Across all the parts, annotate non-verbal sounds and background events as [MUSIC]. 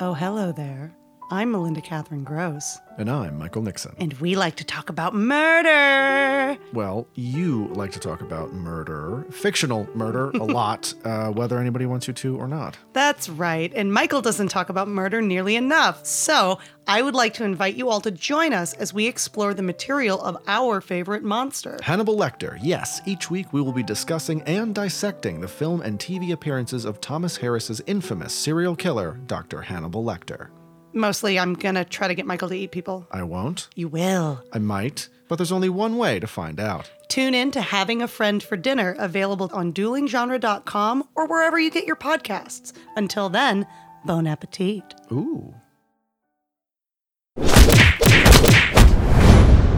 Oh, hello there. I'm Melinda Catherine Gross, And I'm Michael Nixon. and we like to talk about murder. Well, you like to talk about murder, fictional murder, a [LAUGHS] lot, uh, whether anybody wants you to or not. That's right, and Michael doesn't talk about murder nearly enough. So, I would like to invite you all to join us as we explore the material of our favorite monster. Hannibal Lecter. Yes, each week we will be discussing and dissecting the film and TV appearances of Thomas Harris's infamous serial killer, Dr. Hannibal Lecter. Mostly, I'm gonna try to get Michael to eat people. I won't. You will. I might, but there's only one way to find out. Tune in to Having a Friend for Dinner, available on duelinggenre.com or wherever you get your podcasts. Until then, bon appetit. Ooh.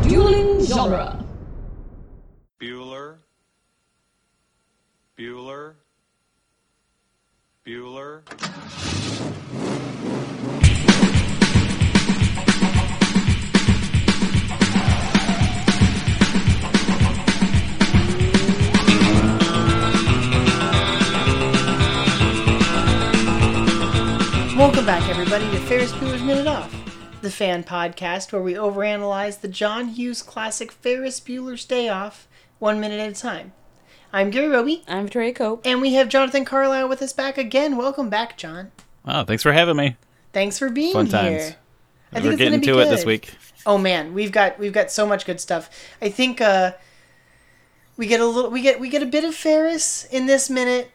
Dueling genre. Bueller. Bueller. Bueller. Welcome back, everybody, to Ferris Bueller's Minute Off, the fan podcast where we overanalyze the John Hughes classic Ferris Bueller's Day Off one minute at a time. I'm Gary Roby, I'm Victoria Cope. and we have Jonathan Carlisle with us back again. Welcome back, John. Oh, thanks for having me. Thanks for being here. Fun here. times. I think We're getting gonna be to it this week. Oh man, we've got we've got so much good stuff. I think uh, we get a little we get we get a bit of Ferris in this minute,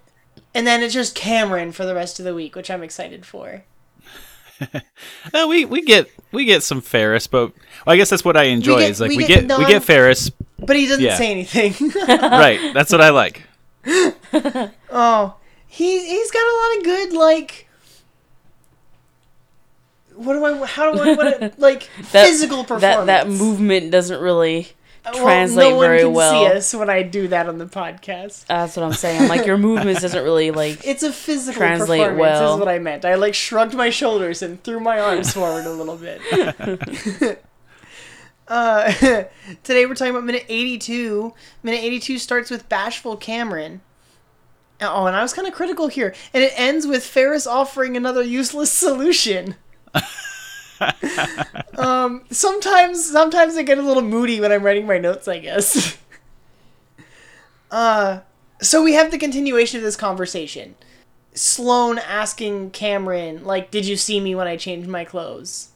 and then it's just Cameron for the rest of the week, which I'm excited for. [LAUGHS] Uh, we we get we get some Ferris, but well, I guess that's what I enjoy. get- is like we we, get get, we get Ferris, But he doesn't Yeah. say anything. [LAUGHS] [LAUGHS] right? That's what I like. Oh, he he's got a lot of good like. What do I? How do I to like That- physical performance? That that movement doesn't really Well, translate no one very can well. See us when I do that on the podcast. That's what I'm saying. Like your [LAUGHS] movements doesn't really like. It's a physical Translate performance. well. Is what I meant. I like shrugged my shoulders and threw my arms forward a little bit. [LAUGHS] [LAUGHS] uh, today we're talking about minute 82. Minute 82 starts with bashful Cameron. Oh, and I was kind of critical here. And it ends with Ferris offering another useless solution. [LAUGHS] um, sometimes, sometimes I get a little moody when I'm writing my notes. I guess. [LAUGHS] uh, so we have the continuation of this conversation. Sloane asking Cameron, like, did you see me when I changed my clothes?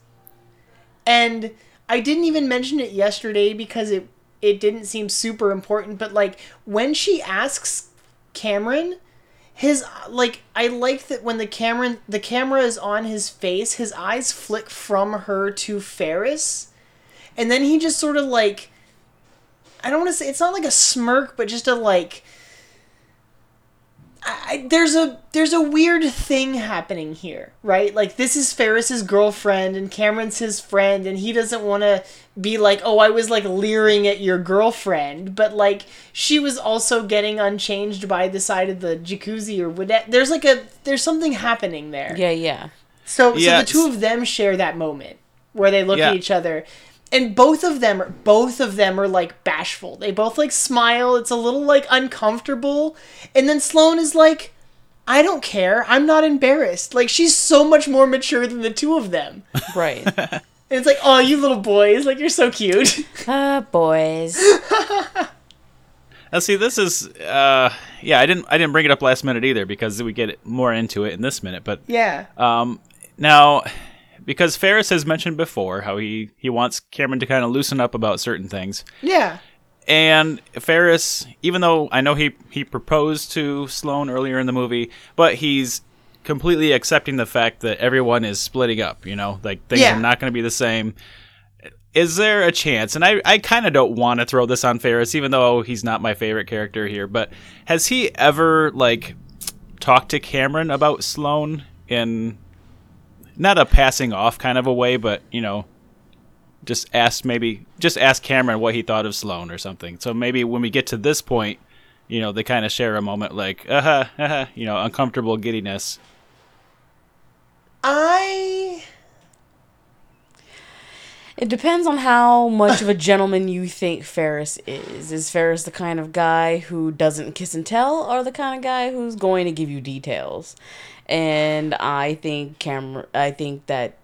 And I didn't even mention it yesterday because it it didn't seem super important, but like when she asks Cameron, his like I like that when the camera the camera is on his face, his eyes flick from her to Ferris. And then he just sort of like I don't want to say it's not like a smirk, but just a like I, there's a there's a weird thing happening here, right? Like this is Ferris's girlfriend and Cameron's his friend, and he doesn't want to be like, oh, I was like leering at your girlfriend, but like she was also getting unchanged by the side of the jacuzzi or whatever. There's like a there's something happening there. Yeah, yeah. So, so the two of them share that moment where they look Yeah. at each other, and both of them, are both of them are like bashful. They both like smile. It's a little like uncomfortable, and then Sloane is like, "I don't care. I'm not embarrassed." Like she's so much more mature than the two of them, Right. [LAUGHS] and it's like, "Oh, you little boys! Like you're so cute." [LAUGHS] Ah, boys. Now, see, this is uh, yeah. I didn't I didn't bring it up last minute either because we get more into it in this minute. But yeah, um, now because Ferris has mentioned before how he he wants Cameron to kind of loosen up about certain things. yeah, And Ferris, even though I know he he proposed to Sloane earlier in the movie, but he's completely accepting the fact that everyone is splitting up. You know, like things Yeah. are not going to be the same. Is there a chance? And I, I kind of don't want to throw this on Ferris, even though he's not my favorite character here. But has he ever like talked to Cameron about Sloane in not a passing off kind of a way, but you know, just ask maybe just ask Cameron what he thought of Sloane or something. So maybe when we get to this point, you know, they kind of share a moment like, uh huh, uh-huh, you know, uncomfortable giddiness. I It depends on how much of a gentleman you think Ferris is. Is Ferris the kind of guy who doesn't kiss and tell, or the kind of guy who's going to give you details? And I think Cameron. I think that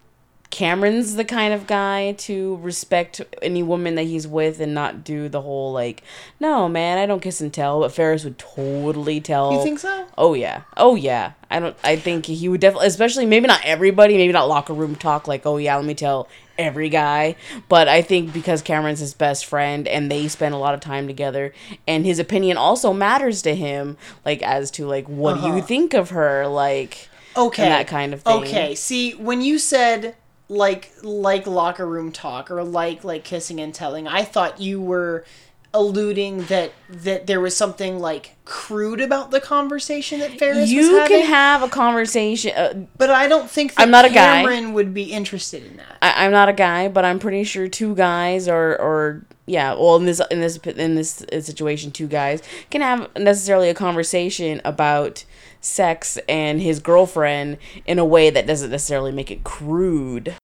Cameron's the kind of guy to respect any woman that he's with and not do the whole like, no man, I don't kiss and tell. But Ferris would totally tell. You think so? Oh yeah. Oh yeah. I don't I think he would definitely especially maybe not everybody, maybe not locker room talk like, "Oh yeah, let me tell every guy." But I think because Cameron's his best friend and they spend a lot of time together and his opinion also matters to him like as to like what do you uh-huh. think of her like Okay. and that kind of thing. Okay. See, when you said like like locker room talk or like like kissing and telling, I thought you were alluding that that there was something like crude about the conversation that Ferris was You having. can have a conversation uh, but I don't think that I'm not a guy. Cameron would be interested in that. I, I'm not a guy, but I'm pretty sure two guys or or yeah, well in this in this in this situation, two guys can have necessarily a conversation about sex and his girlfriend in a way that doesn't necessarily make it crude.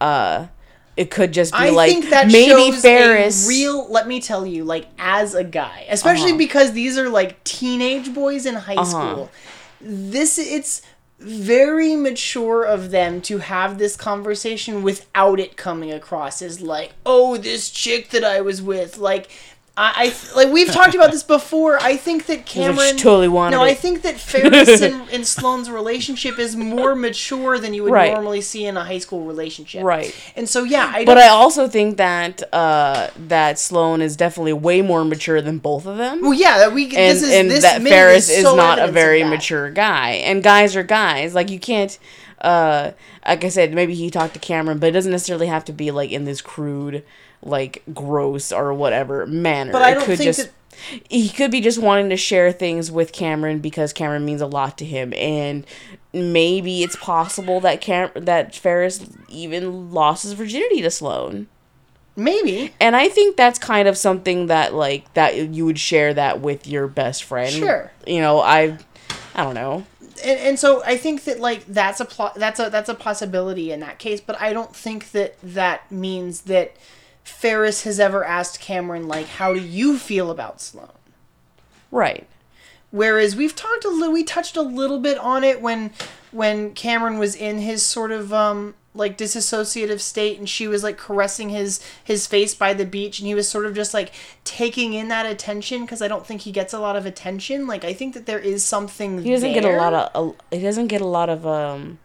Uh, it could just be I like think that maybe shows Ferris. a real. Let me tell you, like as a guy, especially Uh-huh. because these are like teenage boys in high school. This it's very mature of them to have this conversation without it coming across as like, oh, this chick that I was with, like. I, I like we've talked about this before. I think that [LAUGHS] like Cameron totally wanted No, I think that Ferris and, [LAUGHS] and Sloane's relationship is more mature than you would Right. normally see in a high school relationship. Right. And so yeah, I but I also think that uh, that Sloane is definitely way more mature than both of them. Well, yeah, that we and, this is and this that Ferris is, so not a very mature guy. And guys are guys. Like you can't uh like I said, maybe he talked to Cameron, but it doesn't necessarily have to be like in this crude, like gross or whatever manner. But I don't could think just he could be just wanting to share things with Cameron because Cameron means a lot to him and maybe it's possible that Cam- that Ferris even lost his virginity to Sloane. Maybe. And I think that's kind of something that like that you would share that with your best friend. Sure. You know, I I don't know. And, and so I think that like that's a pl- that's a that's a possibility in that case, but I don't think that that means that Ferris has ever asked Cameron like how do you feel about Sloane? Right. Whereas we've talked a little, we touched a little bit on it when when Cameron was in his sort of um like disassociative state and she was like caressing his his face by the beach and he was sort of just like taking in that attention because I don't think he gets a lot of attention. Like I think that there is something He doesn't get a lot of a, he doesn't get a lot of um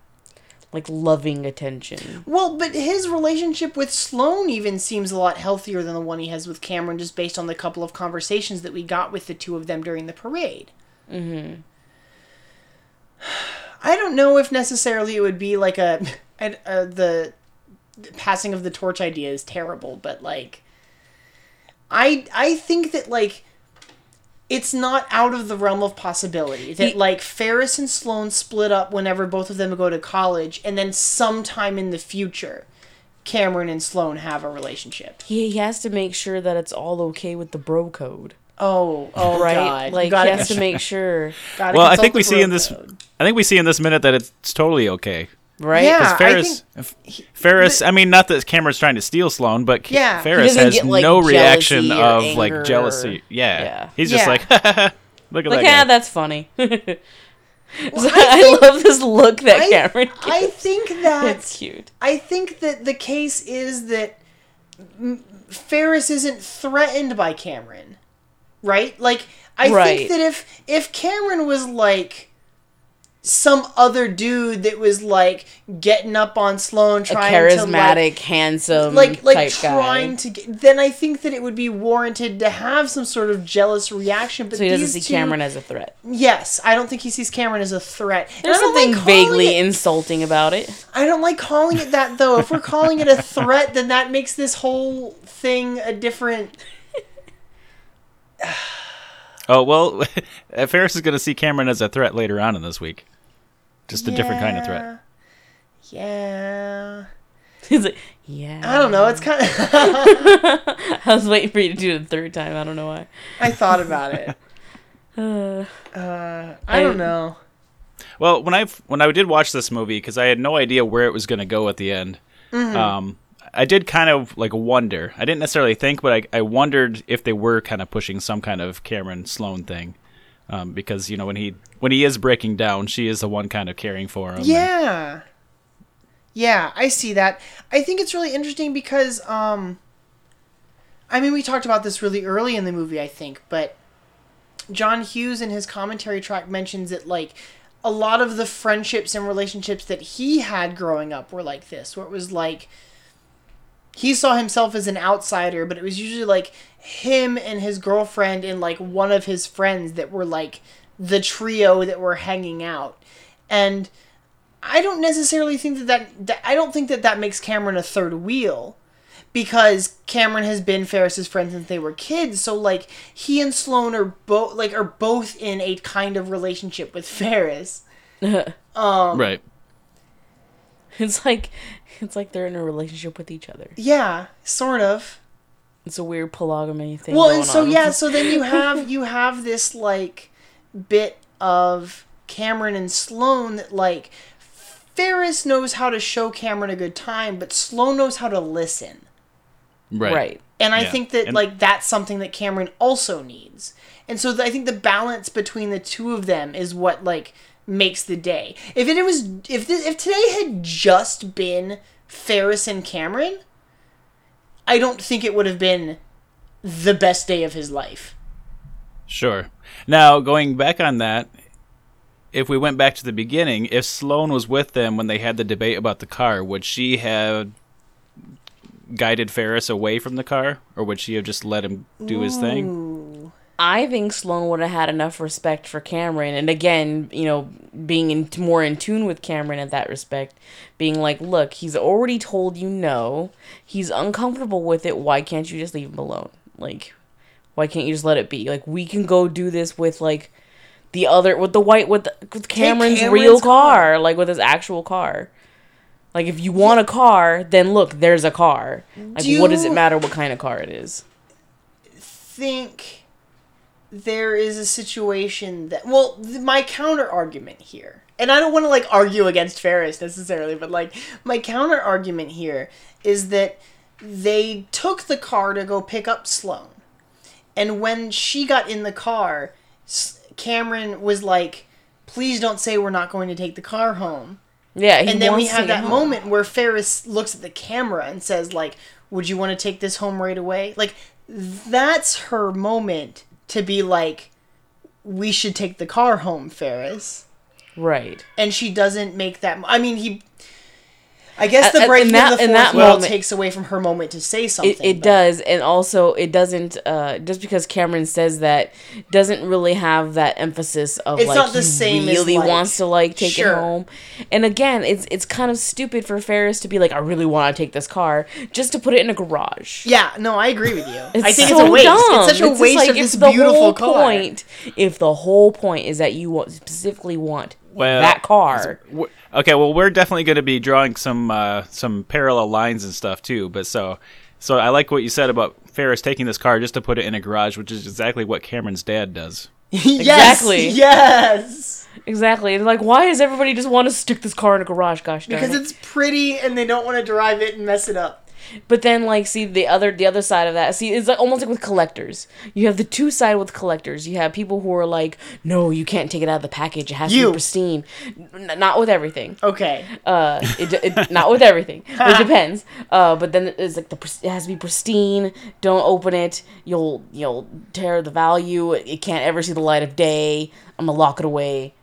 like loving attention. Well, but his relationship with Sloane even seems a lot healthier than the one he has with Cameron, just based on the couple of conversations that we got with the two of them during the parade. Mm-hmm. I don't know if necessarily it would be like a, [LAUGHS] a, a the passing of the torch idea is terrible, but like, I I think that like. It's not out of the realm of possibility that He- like Ferris and Sloane split up whenever both of them go to college, and then sometime in the future, Cameron and Sloane have a relationship. He, he has to make sure that it's all okay with the bro code. Oh, oh Right? God! Like gotta, he has to [LAUGHS] make sure, gotta Well, I think we see in this. code. I think we see in this minute that it's totally okay. Right? Yeah. Because I Ferris, think- Ferris. I mean, not that Cameron's trying to steal Sloane, but Yeah. Ferris has get, like, no reaction of anger like or- jealousy. Yeah. Yeah. he's just Yeah. like, [LAUGHS] look at Like, that guy. Ah, that's funny. [LAUGHS] So [LAUGHS] I I, love this look that I, Cameron gets. I think that it's cute. I think that the case is that Ferris isn't threatened by Cameron, right? Like I Right. think that if if Cameron was like some other dude that was like getting up on Sloane A trying charismatic, to handsome, like like, like type trying guy. to get then I think that it would be warranted to have some sort of jealous reaction but So he doesn't these see two- Cameron as a threat. Yes, I don't think he sees Cameron as a threat. There's something like vaguely it- insulting about it. I don't like calling it that though. If we're calling it a threat, then that makes this whole thing a different. [SIGHS] oh well, [LAUGHS] Ferris is going to see Cameron as a threat later on in this week. Just a different kind of threat. Yeah. [LAUGHS] He's like, yeah. I don't know. It's kind of. [LAUGHS] I was waiting for you to do it the third time. I don't know why. I thought about it. [LAUGHS] Uh, Uh, I don't know. Well, when I when I did watch this movie because I had no idea where it was going to go at the end, Mm-hmm. um, I did kind of like wonder. I didn't necessarily think, but I, I wondered if they were kind of pushing some kind of Cameron Sloane thing, um, because you know when he when he is breaking down, she is the one kind of caring for him. Yeah. Yeah, I see that. I think it's really interesting because um I mean we talked about this really early in the movie, I think, but John Hughes in his commentary track mentions that like a lot of the friendships and relationships that he had growing up were like this, where it was like he saw himself as an outsider, but it was usually like him and his girlfriend and like one of his friends that were like the trio that were hanging out. And I don't necessarily think that, that that I don't think that that makes Cameron a third wheel because Cameron has been Ferris's friend since they were kids. So like he and Sloane are both like are both in a kind of relationship with Ferris. [LAUGHS] um, right. It's like [LAUGHS] it's like they're in a relationship with each other. Yeah, sort of. It's a weird polygamy thing. Well, going and so on. yeah, so then you [LAUGHS] have you have this like bit of Cameron and Sloane that like Ferris knows how to show Cameron a good time, but Sloane knows how to listen. Right. right. And I Yeah. think that And- like that's something that Cameron also needs. And so th- I think the balance between the two of them is what like makes the day. If it was if if today had just been Ferris and Cameron, I don't think it would have been the best day of his life. Sure. Now, going back on that, if we went back to the beginning, if Sloane was with them when they had the debate about the car, would she have guided Ferris away from the car, or would she have just let him do his thing? I think Sloane would have had enough respect for Cameron, and again, you know, being in more in tune with Cameron at that respect, being like, look, he's already told you no, he's uncomfortable with it. Why can't you just leave him alone? Like, why can't you just let it be? Like, we can go do this with like the other with the white with, the, with Cameron's, Cameron's real car. car, like with his actual car. Like, if you want a car, then look, there's a car. Like, Do what does it matter what kind of car it is? think there is a situation that well th- my counter argument here and i don't want to like argue against ferris necessarily but like my counter argument here is that they took the car to go pick up sloane. And when she got in the car S- cameron was like please don't say we're not going to take the car home. Yeah, he and then we have that home. moment where Ferris looks at the camera and says like would you want to take this home right away? Like that's her moment to be like we should take the car home Ferris Right. and she doesn't make that I mean he I guess the uh, in that- of the in fourth that wall moment- takes away from her moment to say something It, it does, and also it doesn't. Uh, just because Cameron says that, doesn't really have that emphasis of It's like not the he same as, really like- wants to like take Sure. it home. And again, it's it's kind of stupid for Ferris to be like, I really want to take this car, just to put it in a garage. yeah no I agree with you It's I think so it's a waste dumb. it's such a just waste like, of if this the beautiful whole car point, if the whole point is that you want, specifically want Well, that car, W- Okay, well, we're definitely going to be drawing some uh, some parallel lines and stuff too. But so, so I like what you said about Ferris taking this car just to put it in a garage, which is exactly what Cameron's dad does. [LAUGHS] Exactly. yes yes exactly. It's like, why does everybody just want to stick this car in a garage? Gosh, darn because it. it's pretty and they don't want to drive it and mess it up But then, like, see the other the other side of that. See, it's like almost like with collectors. You have the two side with collectors. You have people who are like, no, you can't take it out of the package. It has to be pristine. N- not with everything. okay Uh, it, it not with everything. [LAUGHS] it depends. Uh, but then it's like the it has to be pristine. Don't open it. You'll you'll tear the value. It, it can't ever see the light of day. I'm gonna lock it away.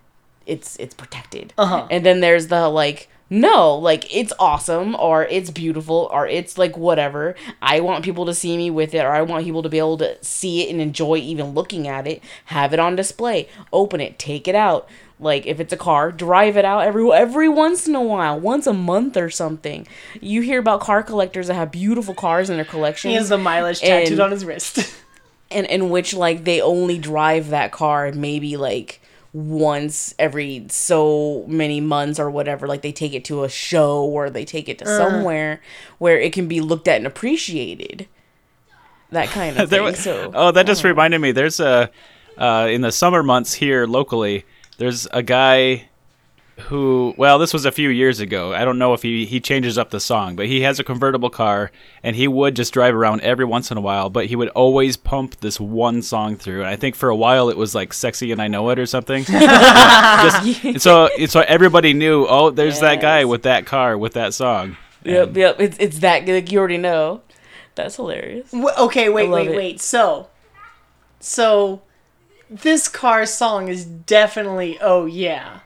It's it's protected. Uh-huh. And then there's the like no, like it's awesome or it's beautiful or it's like whatever. I want people to see me with it or I want people to be able to see it and enjoy even looking at it. Have it on display. Open it. Take it out. Like if it's a car, drive it out every every once in a while, once a month or something. You hear about car collectors that have beautiful cars in their collection. he has the mileage tattooed And- on his wrist [LAUGHS] and in which like they only drive that car maybe like once every so many months or whatever like they take it to a show or they take it to Uh. somewhere where it can be looked at and appreciated that kind of [LAUGHS] There thing was- so [LAUGHS] oh, that just reminded me. There's a uh, in the summer months here locally. There's a guy who well this was a few years ago i don't know if he he changes up the song but he has a convertible car and he would just drive around every once in a while but he would always pump this one song through and i think for a while it was like sexy and i know it or something [LAUGHS] just, and so and so everybody knew oh there's that guy with that car with that song Yep, yep. It's it's that like you already know. That's hilarious. W- okay, wait, wait, it. wait. So, so this car song is definitely oh yeah.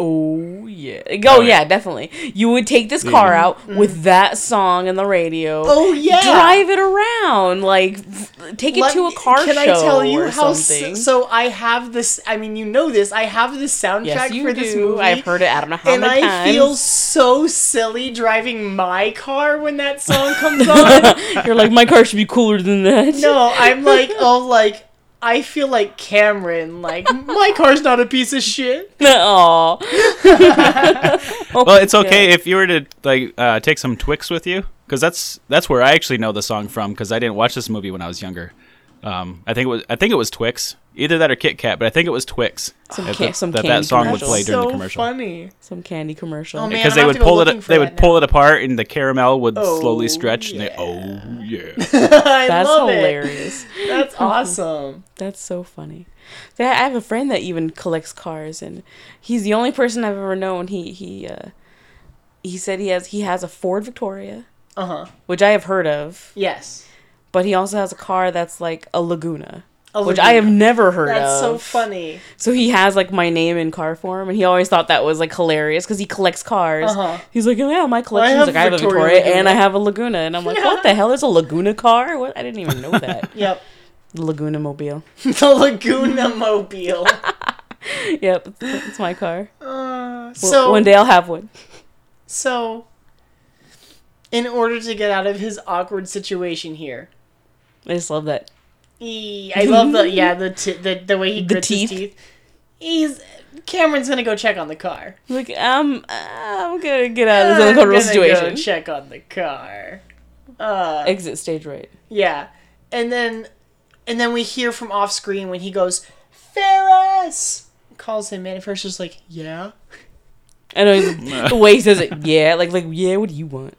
Oh yeah. Oh yeah, definitely. You would take this car out with that song in the radio. Mm-hmm. Oh, yeah. Drive it around, like f- take it Let to a me- car Can show I tell you or how? something. s- So I have this. I mean, you know this. I have this soundtrack yes, you for do. this movie. I've heard it. I don't know how and many I times. feel so silly driving my car when that song comes [LAUGHS] on. You're like, my car should be cooler than that. no, I'm like, [LAUGHS] oh, like I feel like Cameron. Like my car's not a piece of shit. [LAUGHS] Aw. [LAUGHS] well it's okay if you were to like uh, take some twix with you because that's that's where i actually know the song from because i didn't watch this movie when i was younger um, I think it was I think it was Twix, either that or Kit Kat, but I think it was Twix. Some that, ca- that- some that, candy that song would play during so the commercial. funny. Some candy commercial. Oh, man. because I'm they would have to go pull it they that would pull it apart and the caramel would Oh, slowly stretch and they oh yeah [LAUGHS] I That's love it. hilarious. That's [LAUGHS] awesome. That's so funny. I I have a friend that even collects cars, and he's the only person I've ever known. He he uh, he said he has he has a Ford Victoria, Uh huh. which I have heard of, Yes. But he also has a car that's like a Laguna, A which I have never heard of. That's of. so funny. So he has like my name in car form, and he always thought that was like hilarious because he collects cars. Uh-huh. He's like, oh, yeah, my collection. He's like, I have a Victoria Victoria and I have a Laguna, and I'm like, what the hell? is a Laguna car? What? I didn't even know [LAUGHS] that. Yep. [LAUGHS] the Laguna Mobile. the Laguna [LAUGHS] Mobile. yep, it's, my car. Uh, So so one day I'll have one. So, in order to get out of his awkward situation here, I just love that. he, I love the yeah the t- the the way he The grits teeth. his teeth. He's Cameron's gonna go check on the car. Like I'm, I'm gonna get out of this uncomfortable situation. Go check on the car. Uh, Exit stage right. yeah, and then and then we hear from off screen when he goes Ferris calls him in. And Ferris is like, yeah. I know he's- [LAUGHS] the way he says it. Yeah, like like yeah. What do you want?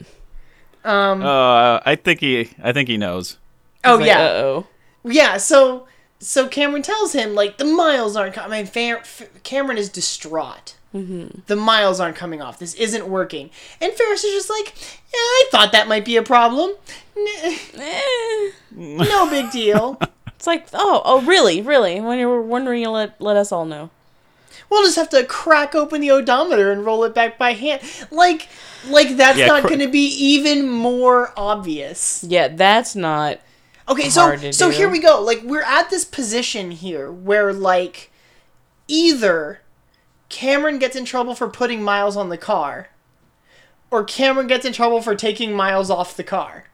Um. uh, I think he I think he knows oh yeah. Uh oh. Yeah, so so Cameron tells him like the miles aren't coming. I mean, Fa- Cameron is distraught. Mm-hmm. The miles aren't coming off. This isn't working. And Ferris is just like, yeah, I thought that might be a problem. Eh. no big deal. [LAUGHS] It's like oh oh really really. When you're wondering, you let let us all know. We'll just have to crack open the odometer and roll it back by hand. Like, like that's Yeah, not cr- going to be even more obvious. Yeah, that's not. Okay, so so do. here we go. Like we're at this position here where like either Cameron gets in trouble for putting Miles on the car or Cameron gets in trouble for taking Miles off the car.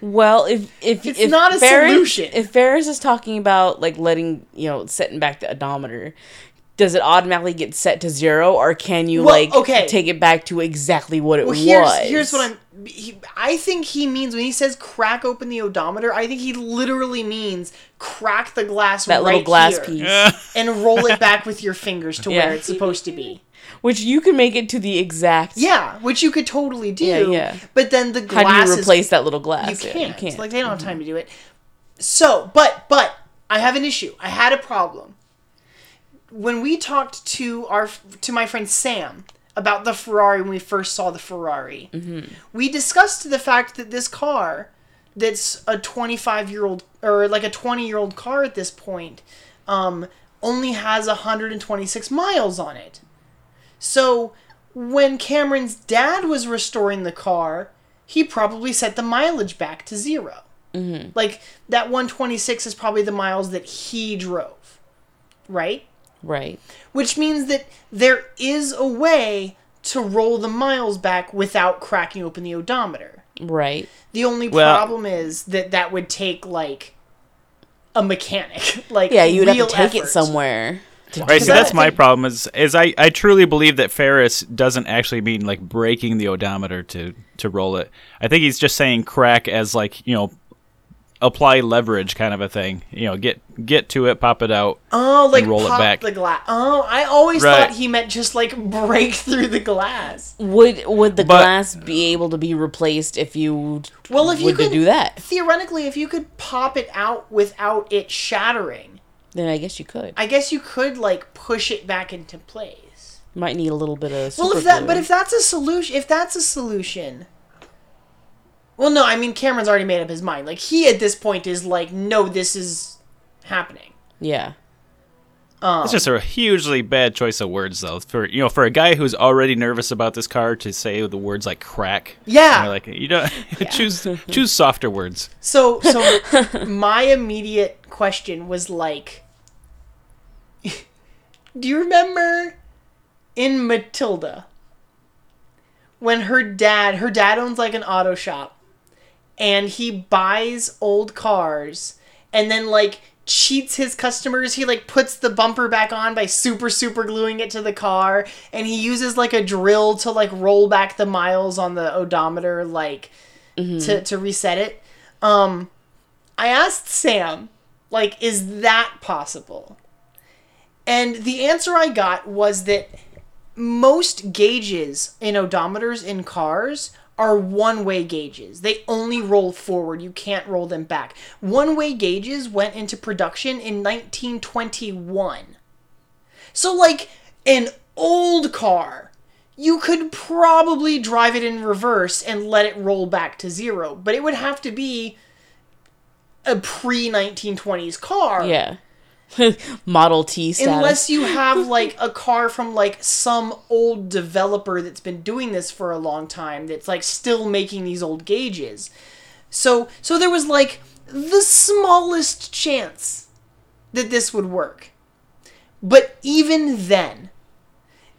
Well, if if It's if not a Ferris, solution. If Ferris is talking about like letting you know setting back the odometer, does it automatically get set to zero, or can you Well, like okay. take it back to exactly what it Well, here's was? here's what I'm he, I think he means when he says crack open the odometer, I think he literally means crack the glass that little glass here piece, [LAUGHS] and roll it back with your fingers to Yeah. where it's supposed to be. which you can make it to the exact. Yeah, which you could totally do. Yeah, yeah. But then the glass How do you is replace that little glass? You Yeah, can't. Like they don't have mm-hmm. time to do it. So, but but I have an issue. I had a problem. When we talked to our to my friend Sam about the Ferrari when we first saw the Ferrari, we discussed the fact that this car, that's a 25 year old or like a 20 year old car at this point, um, only has 126 miles on it. So when Cameron's dad was restoring the car, he probably set the mileage back to 0 Mm-hmm. Like that 126 is probably the miles that he drove, right? Right. Which means that there is a way to roll the miles back without cracking open the odometer. Right. The only Well- problem is that that would take like a mechanic, [LAUGHS] like Yeah, you would have to take it somewhere. Right, so that's my problem. Is is I, I truly believe that Ferris doesn't actually mean like breaking the odometer to to roll it. I think he's just saying crack as like you know, apply leverage kind of a thing. You know, get get to it, pop it out. Oh, like roll it pop back. the glass. Oh, I always Right. thought he meant just like break through the glass. Would would the But- glass be able to be replaced if you Well, if you could do that? theoretically, if you could pop it out without it shattering, Then I guess you could. I guess you could like push it back into place. Might need a little bit of. Well, if that, but if that's a solution, if that's a solution. Well, no, I mean Cameron's already made up his mind. Like he at this point is like, no, this is happening. yeah, um, It's just a hugely bad choice of words, though. For you know, for a guy who's already nervous about this car to say the words like crack. Yeah. you're like you don't [LAUGHS] choose choose softer words. So, so [LAUGHS] my immediate question was like, [LAUGHS] do you remember in Matilda when her dad, her dad owns like an auto shop, and he buys old cars and then like cheats his customers. He like puts the bumper back on by super super gluing it to the car, and he uses like a drill to like roll back the miles on the odometer, like to to reset it. Um, I asked Sam, like, is that possible? And the answer I got was that most gauges in odometers in cars are one way gauges. They only roll forward. You can't roll them back. One way gauges went into production in 1921. So, like, an old car, you could probably drive it in reverse and let it roll back to zero, but it would have to be a pre 1920s car. yeah. [LAUGHS] Model T status. Unless you have [LAUGHS] like a car from like some old developer that's been doing this for a long time that's like still making these old gauges. So so there was like the smallest chance that this would work. But even then,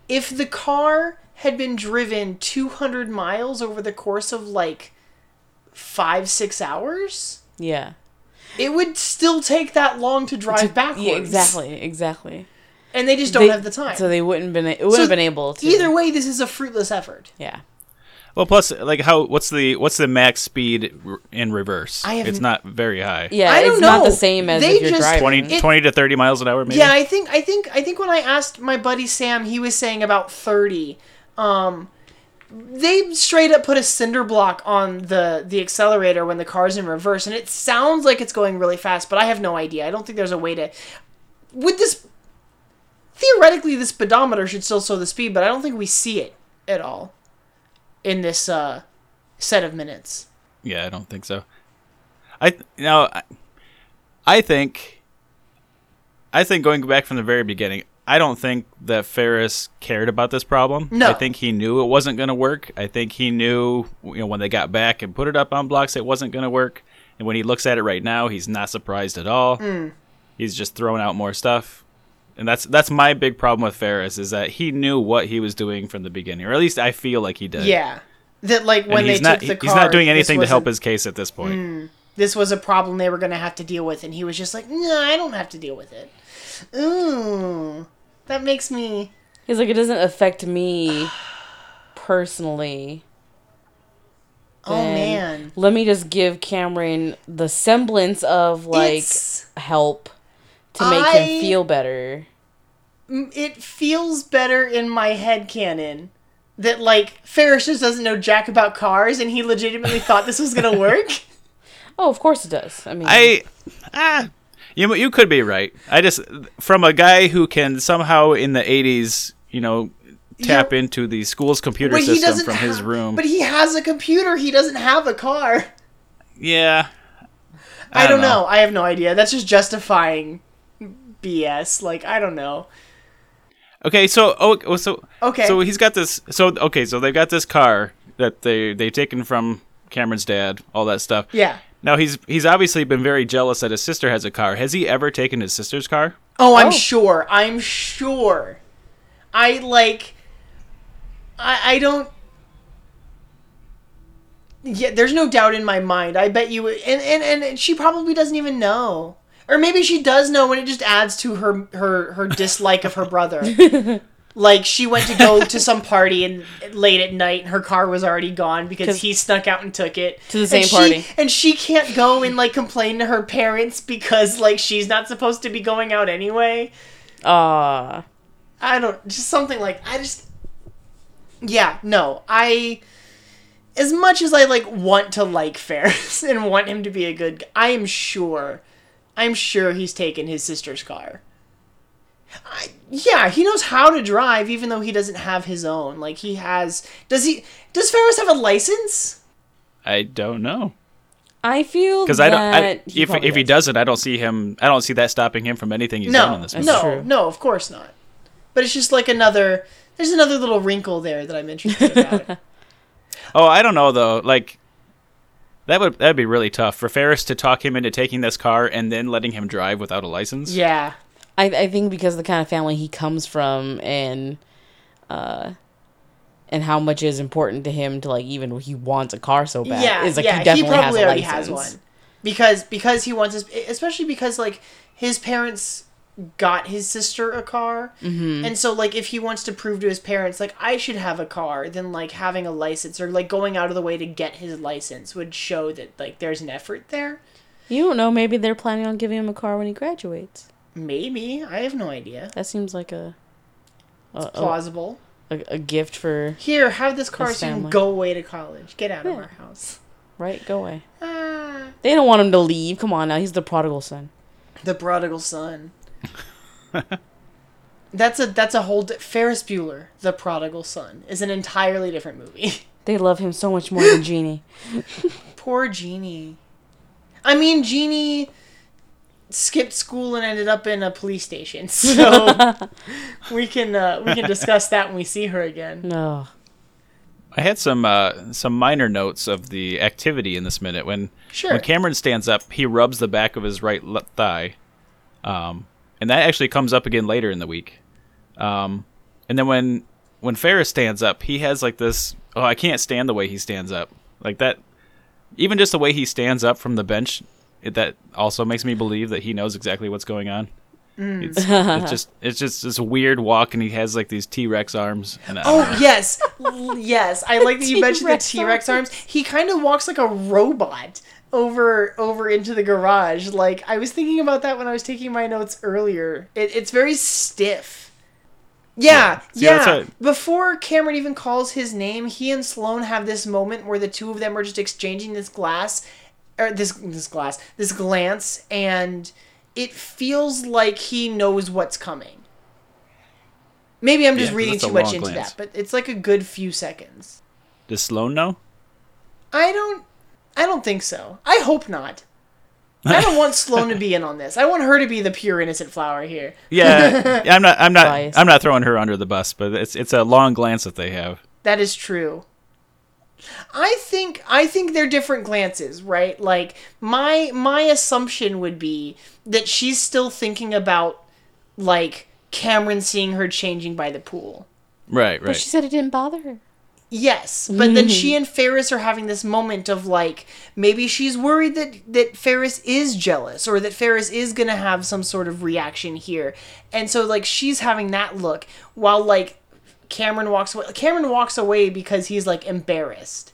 if the car had been driven 200 miles over the course of like 5 6 hours, yeah. It would still take that long to drive to, backwards. Yeah, exactly, exactly. And they just don't They- have the time. So they wouldn't been it wouldn't So have been able to. Either way, this is a fruitless effort. Yeah. Well, plus, like, how what's the what's the max speed in reverse? I have it's not very high. Yeah, I don't it's not the same as They if you're just- driving. 20, It- 20 to thirty miles an hour, maybe. Yeah, I think I think I think when I asked my buddy Sam, he was saying about thirty. Um, they straight up put a cinder block on the the accelerator when the car's in reverse, and it sounds like it's going really fast, but I have no idea. I don't think there's a way to. With this, theoretically, the speedometer should still show the speed, but I don't think we see it at all in this uh, set of minutes. Yeah, I don't think so. I now, I, I think, I think going back from the very beginning, I don't think that Ferris cared about this problem. No. I think he knew it wasn't going to work. I think he knew, you know, when they got back and put it up on blocks, it wasn't going to work. And when he looks at it right now, he's not surprised at all. Hmm. He's just throwing out more stuff. And that's that's my big problem with Ferris is that he knew what he was doing from the beginning, or at least I feel like he did. Yeah, that like when they not took the he- car, he's not doing anything to help his case at this point. this was a problem they were going to have to deal with and he was just like no i don't have to deal with it ooh that makes me He's like, it doesn't affect me personally. oh then man Let me just give Cameron the semblance of like It's- help to make I- him feel better. it feels better in my head canon that like Ferris just doesn't know jack about cars and he legitimately thought this was going [LAUGHS] to work Oh, of course it does. I mean, I ah, you you could be right. I just from a guy who can somehow in the '80s, you know, tap Yeah. into the school's computer but system from his have- room. but he has a computer he doesn't have a car yeah, i, don't know. i have no idea that's just justifying bs like i don't know Okay, so oh, oh, so Okay. so he's got this. So okay, so they've got this car that they they taken from Cameron's dad, all that stuff. yeah Now he's he's obviously been very jealous that his sister has a car. Has he ever taken his sister's car? Oh, I'm Oh. sure. I'm sure. I like. I I don't. Yeah, there's no doubt in my mind. I bet you, and and and she probably doesn't even know, or maybe she does know, and it just adds to her her her dislike of her brother. [LAUGHS] Like she went to go to [LAUGHS] some party and late at night, and her car was already gone because he snuck out and took it To the same and she- party. and she can't go and like complain to her parents because like she's not supposed to be going out anyway. Ah. I don't just something like I just yeah no I as much as I like want to like Ferris [LAUGHS] and want him to be a good I am sure I'm sure he's taken his sister's car. I, yeah, he knows how to drive even though he doesn't have his own. Like he has does he does Ferris have a license? I don't know I feel because I don't. I, he if probably if he does. doesn't, I don't see him. I don't see that stopping him from anything he's done No. in this That's movie. No, true. no, of course not. But it's just like another there's another little wrinkle there that I'm interested about. [LAUGHS] Oh, I don't know though. Like that would that'd be really tough for Ferris to talk him into taking this car and then letting him drive without a license. yeah. I, I think because of the kind of family he comes from and uh and how much is important to him to like even he wants a car so bad. yeah, is like yeah, he definitely probably has a license. has one because because he wants his, especially because like his parents got his sister a car, Mm-hmm. and so like if he wants to prove to his parents like I should have a car, then like having a license or like going out of the way to get his license would show that like there's an effort there. You don't know, maybe they're planning on giving him a car when he graduates. Maybe I have no idea. That seems like a a, a, Plausible. a, a gift for Here, have this car so you can go away to college. Get out of our house. right, go away. Ah, They don't want him to leave. Come on now, he's the prodigal son. the prodigal son. [LAUGHS] that's a that's a whole di- Ferris Bueller, the prodigal son, is an entirely different movie. [LAUGHS] They love him so much more than [LAUGHS] Jeanie. Poor Jeanie. I mean, Jeanie skipped school and ended up in a police station, [LAUGHS] so [LAUGHS] we can uh, we can discuss that when we see her again. No. I had some uh, some minor notes of the activity in this minute when Sure. when Cameron stands up, he rubs the back of his right le- thigh, um, and that actually comes up again later in the week. Um, and then when when Ferris stands up, he has like this. Oh, I can't stand the way he stands up like that. Even just the way he stands up from the bench, it, that also makes me believe that he knows exactly what's going on. Mm. It's, it's [LAUGHS] just it's just this weird walk, and he has like these T Rex arms. And I oh, don't know. Oh yes, yes. I like that you [LAUGHS] mentioned the T-Rex arms. He kind of walks like a robot over over into the garage. Like I was thinking about that when I was taking my notes earlier. It, it's very stiff. Yeah, See, yeah. that's what- Before Cameron even calls his name, he and Sloane have this moment where the two of them are just exchanging this glass, or this this glass, this glance, and it feels like he knows what's coming. Maybe I'm just Yeah, 'cause reading too much into glance. that, but it's like a good few seconds. Does Sloane know? I don't I don't think so. I hope not. I don't want [LAUGHS] Sloane to be in on this. I want her to be the pure innocent flower here. Yeah, I'm not. I'm not. [LAUGHS] Biased. I'm not throwing her under the bus, but it's it's a long glance that they have. That is true. I think I think they're different glances, right? Like my my assumption would be that she's still thinking about like Cameron seeing her changing by the pool. Right, right. But right. she said it didn't bother her. Yes, but then she [LAUGHS] and Ferris are having this moment of like maybe she's worried that that Ferris is jealous or that Ferris is going to have some sort of reaction here. And so like she's having that look while like Cameron walks away. Cameron walks away because he's like embarrassed.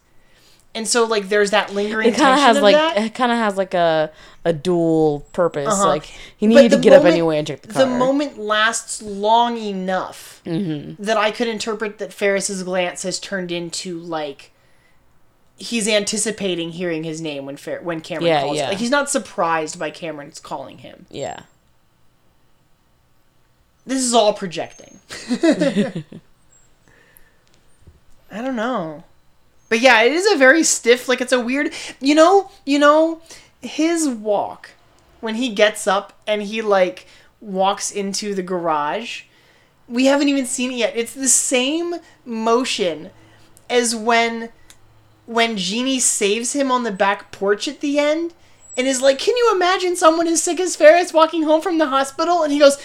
And so like there's that lingering It kind of has like that. it kind of has like a a dual purpose. Uh-huh. Like he needed to get up moment- anyway and check the car. The moment lasts long enough Mm-hmm. that I could interpret that Ferris's glance has turned into like he's anticipating hearing his name when Fer- when Cameron Yeah, calls. yeah. Like he's not surprised by Cameron's calling him. yeah. This is all projecting. [LAUGHS] [LAUGHS] I don't know. But yeah, it is a very stiff like it's a weird you know, you know his walk when he gets up and he like walks into the garage. We haven't even seen it yet. It's the same motion as when when Jeanie saves him on the back porch at the end and is like, "Can you imagine someone as sick as Ferris walking home from the hospital?" And he goes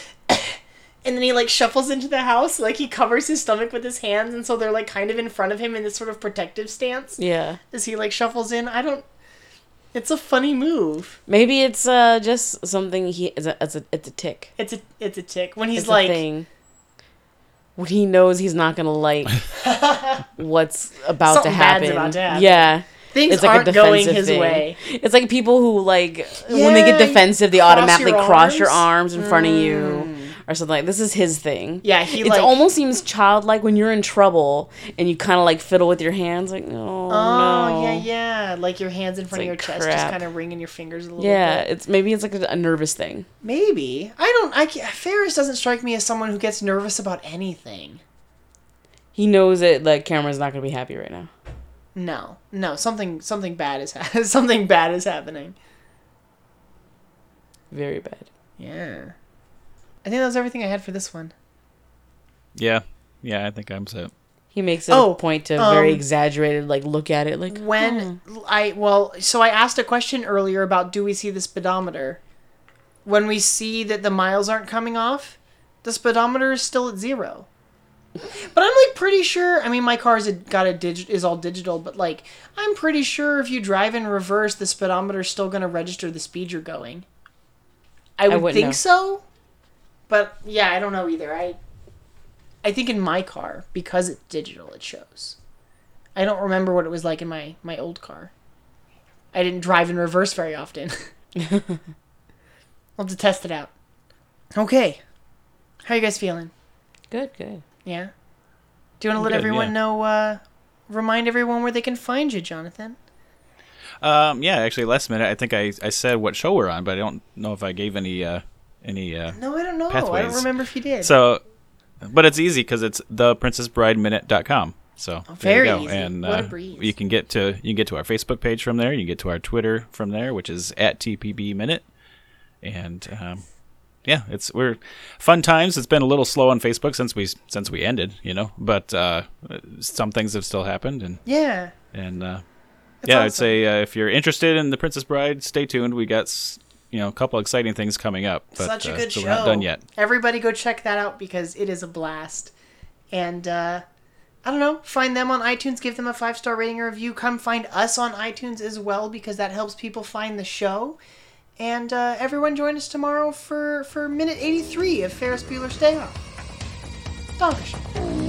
and then he like shuffles into the house, like he covers his stomach with his hands and so they're like kind of in front of him in this sort of protective stance Yeah. as he like shuffles in. I don't It's a funny move. Maybe it's uh just something he it's a it's a, it's a tick. It's a it's a tick when he's It's like a thing. when he knows he's not gonna like [LAUGHS] what's about Something to happen. about to happen. Yeah. Things it's like aren't going his thing. way. It's like people who like when they get defensive, they cross automatically your cross your arms. arms in front of you or something like. This is his thing. Yeah, he, It like- almost seems childlike when you're in trouble and you kind of like fiddle with your hands, like oh, Oh no. yeah, yeah. Like your hands in front of like your chest, just kind of wringing your fingers a little Yeah, bit. it's maybe it's like a, a nervous thing. Maybe I don't. I can't, Ferris doesn't strike me as someone who gets nervous about anything. He knows that like Cameron's not gonna be happy right now. No, no. Something something bad is ha- [LAUGHS] something bad is happening. Very bad. Yeah. I think that was everything I had for this one. Yeah, yeah, I think I'm set. He makes it Oh, a point to very um, exaggerated like look at it like When "Oh." I well, so I asked a question earlier about do we see the speedometer? When we see that the miles aren't coming off, the speedometer is still at zero. [LAUGHS] But I'm like pretty sure. I mean, my car's a, got a digit is all digital, but like I'm pretty sure if you drive in reverse, the speedometer's still gonna register the speed you're going. I would wouldn't think know. so, but yeah, I don't know either. I I think in my car because it's digital, it shows. I don't remember what it was like in my my old car. I didn't drive in reverse very often. [LAUGHS] [LAUGHS] I'll have to test it out. Okay. How you guys feeling? good, good. Yeah. Do you want to let Good, everyone yeah. know? uh Remind everyone where they can find you, Jonathan. Um, yeah, actually, last minute, I think I, I said what show we're on, but I don't know if I gave any uh, any. Uh, No, I don't know. I don't remember if you did. so, but it's easy because it's theprincessbrideminute.com. So there very you go, easy. and What a uh, breeze. you can get to you can get to our Facebook page from there. You can get to our Twitter from there, which is at TPB Minute, and um, yeah, it's we're fun times. It's been a little slow on Facebook since we since we ended, you know, but uh, some things have still happened, and yeah. and uh, yeah, I'd say uh, if you're interested in the Princess Bride, stay tuned. We got s- you know a couple exciting things coming up, but Such a uh, good so show. we're not done yet. Everybody go check that out because it is a blast. And uh I don't know, find them on iTunes, give them a five star rating or review. Come find us on iTunes as well because that helps people find the show. And uh, everyone join us tomorrow for, for minute 83 of Ferris Bueller's Day Off. Dankeschön.